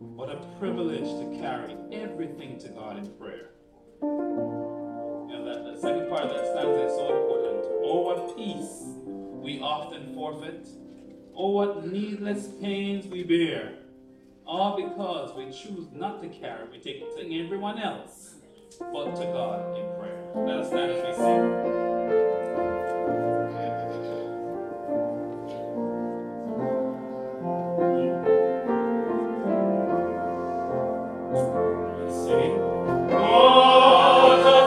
What a privilege to carry everything to God in prayer. You know, that, that second part of that stanza is so important. Oh, what peace we often forfeit. Oh, what needless pains we bear. All because we choose not to carry, we take it to everyone else, but to God in prayer. Let us stand as we sing.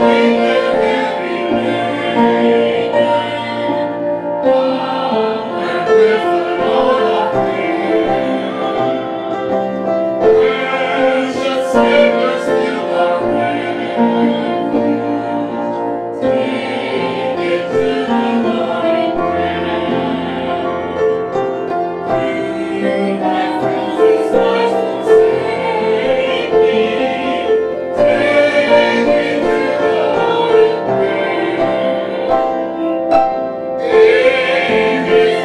Música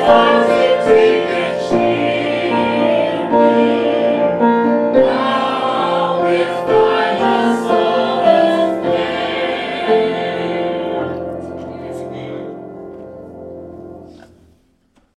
Christ.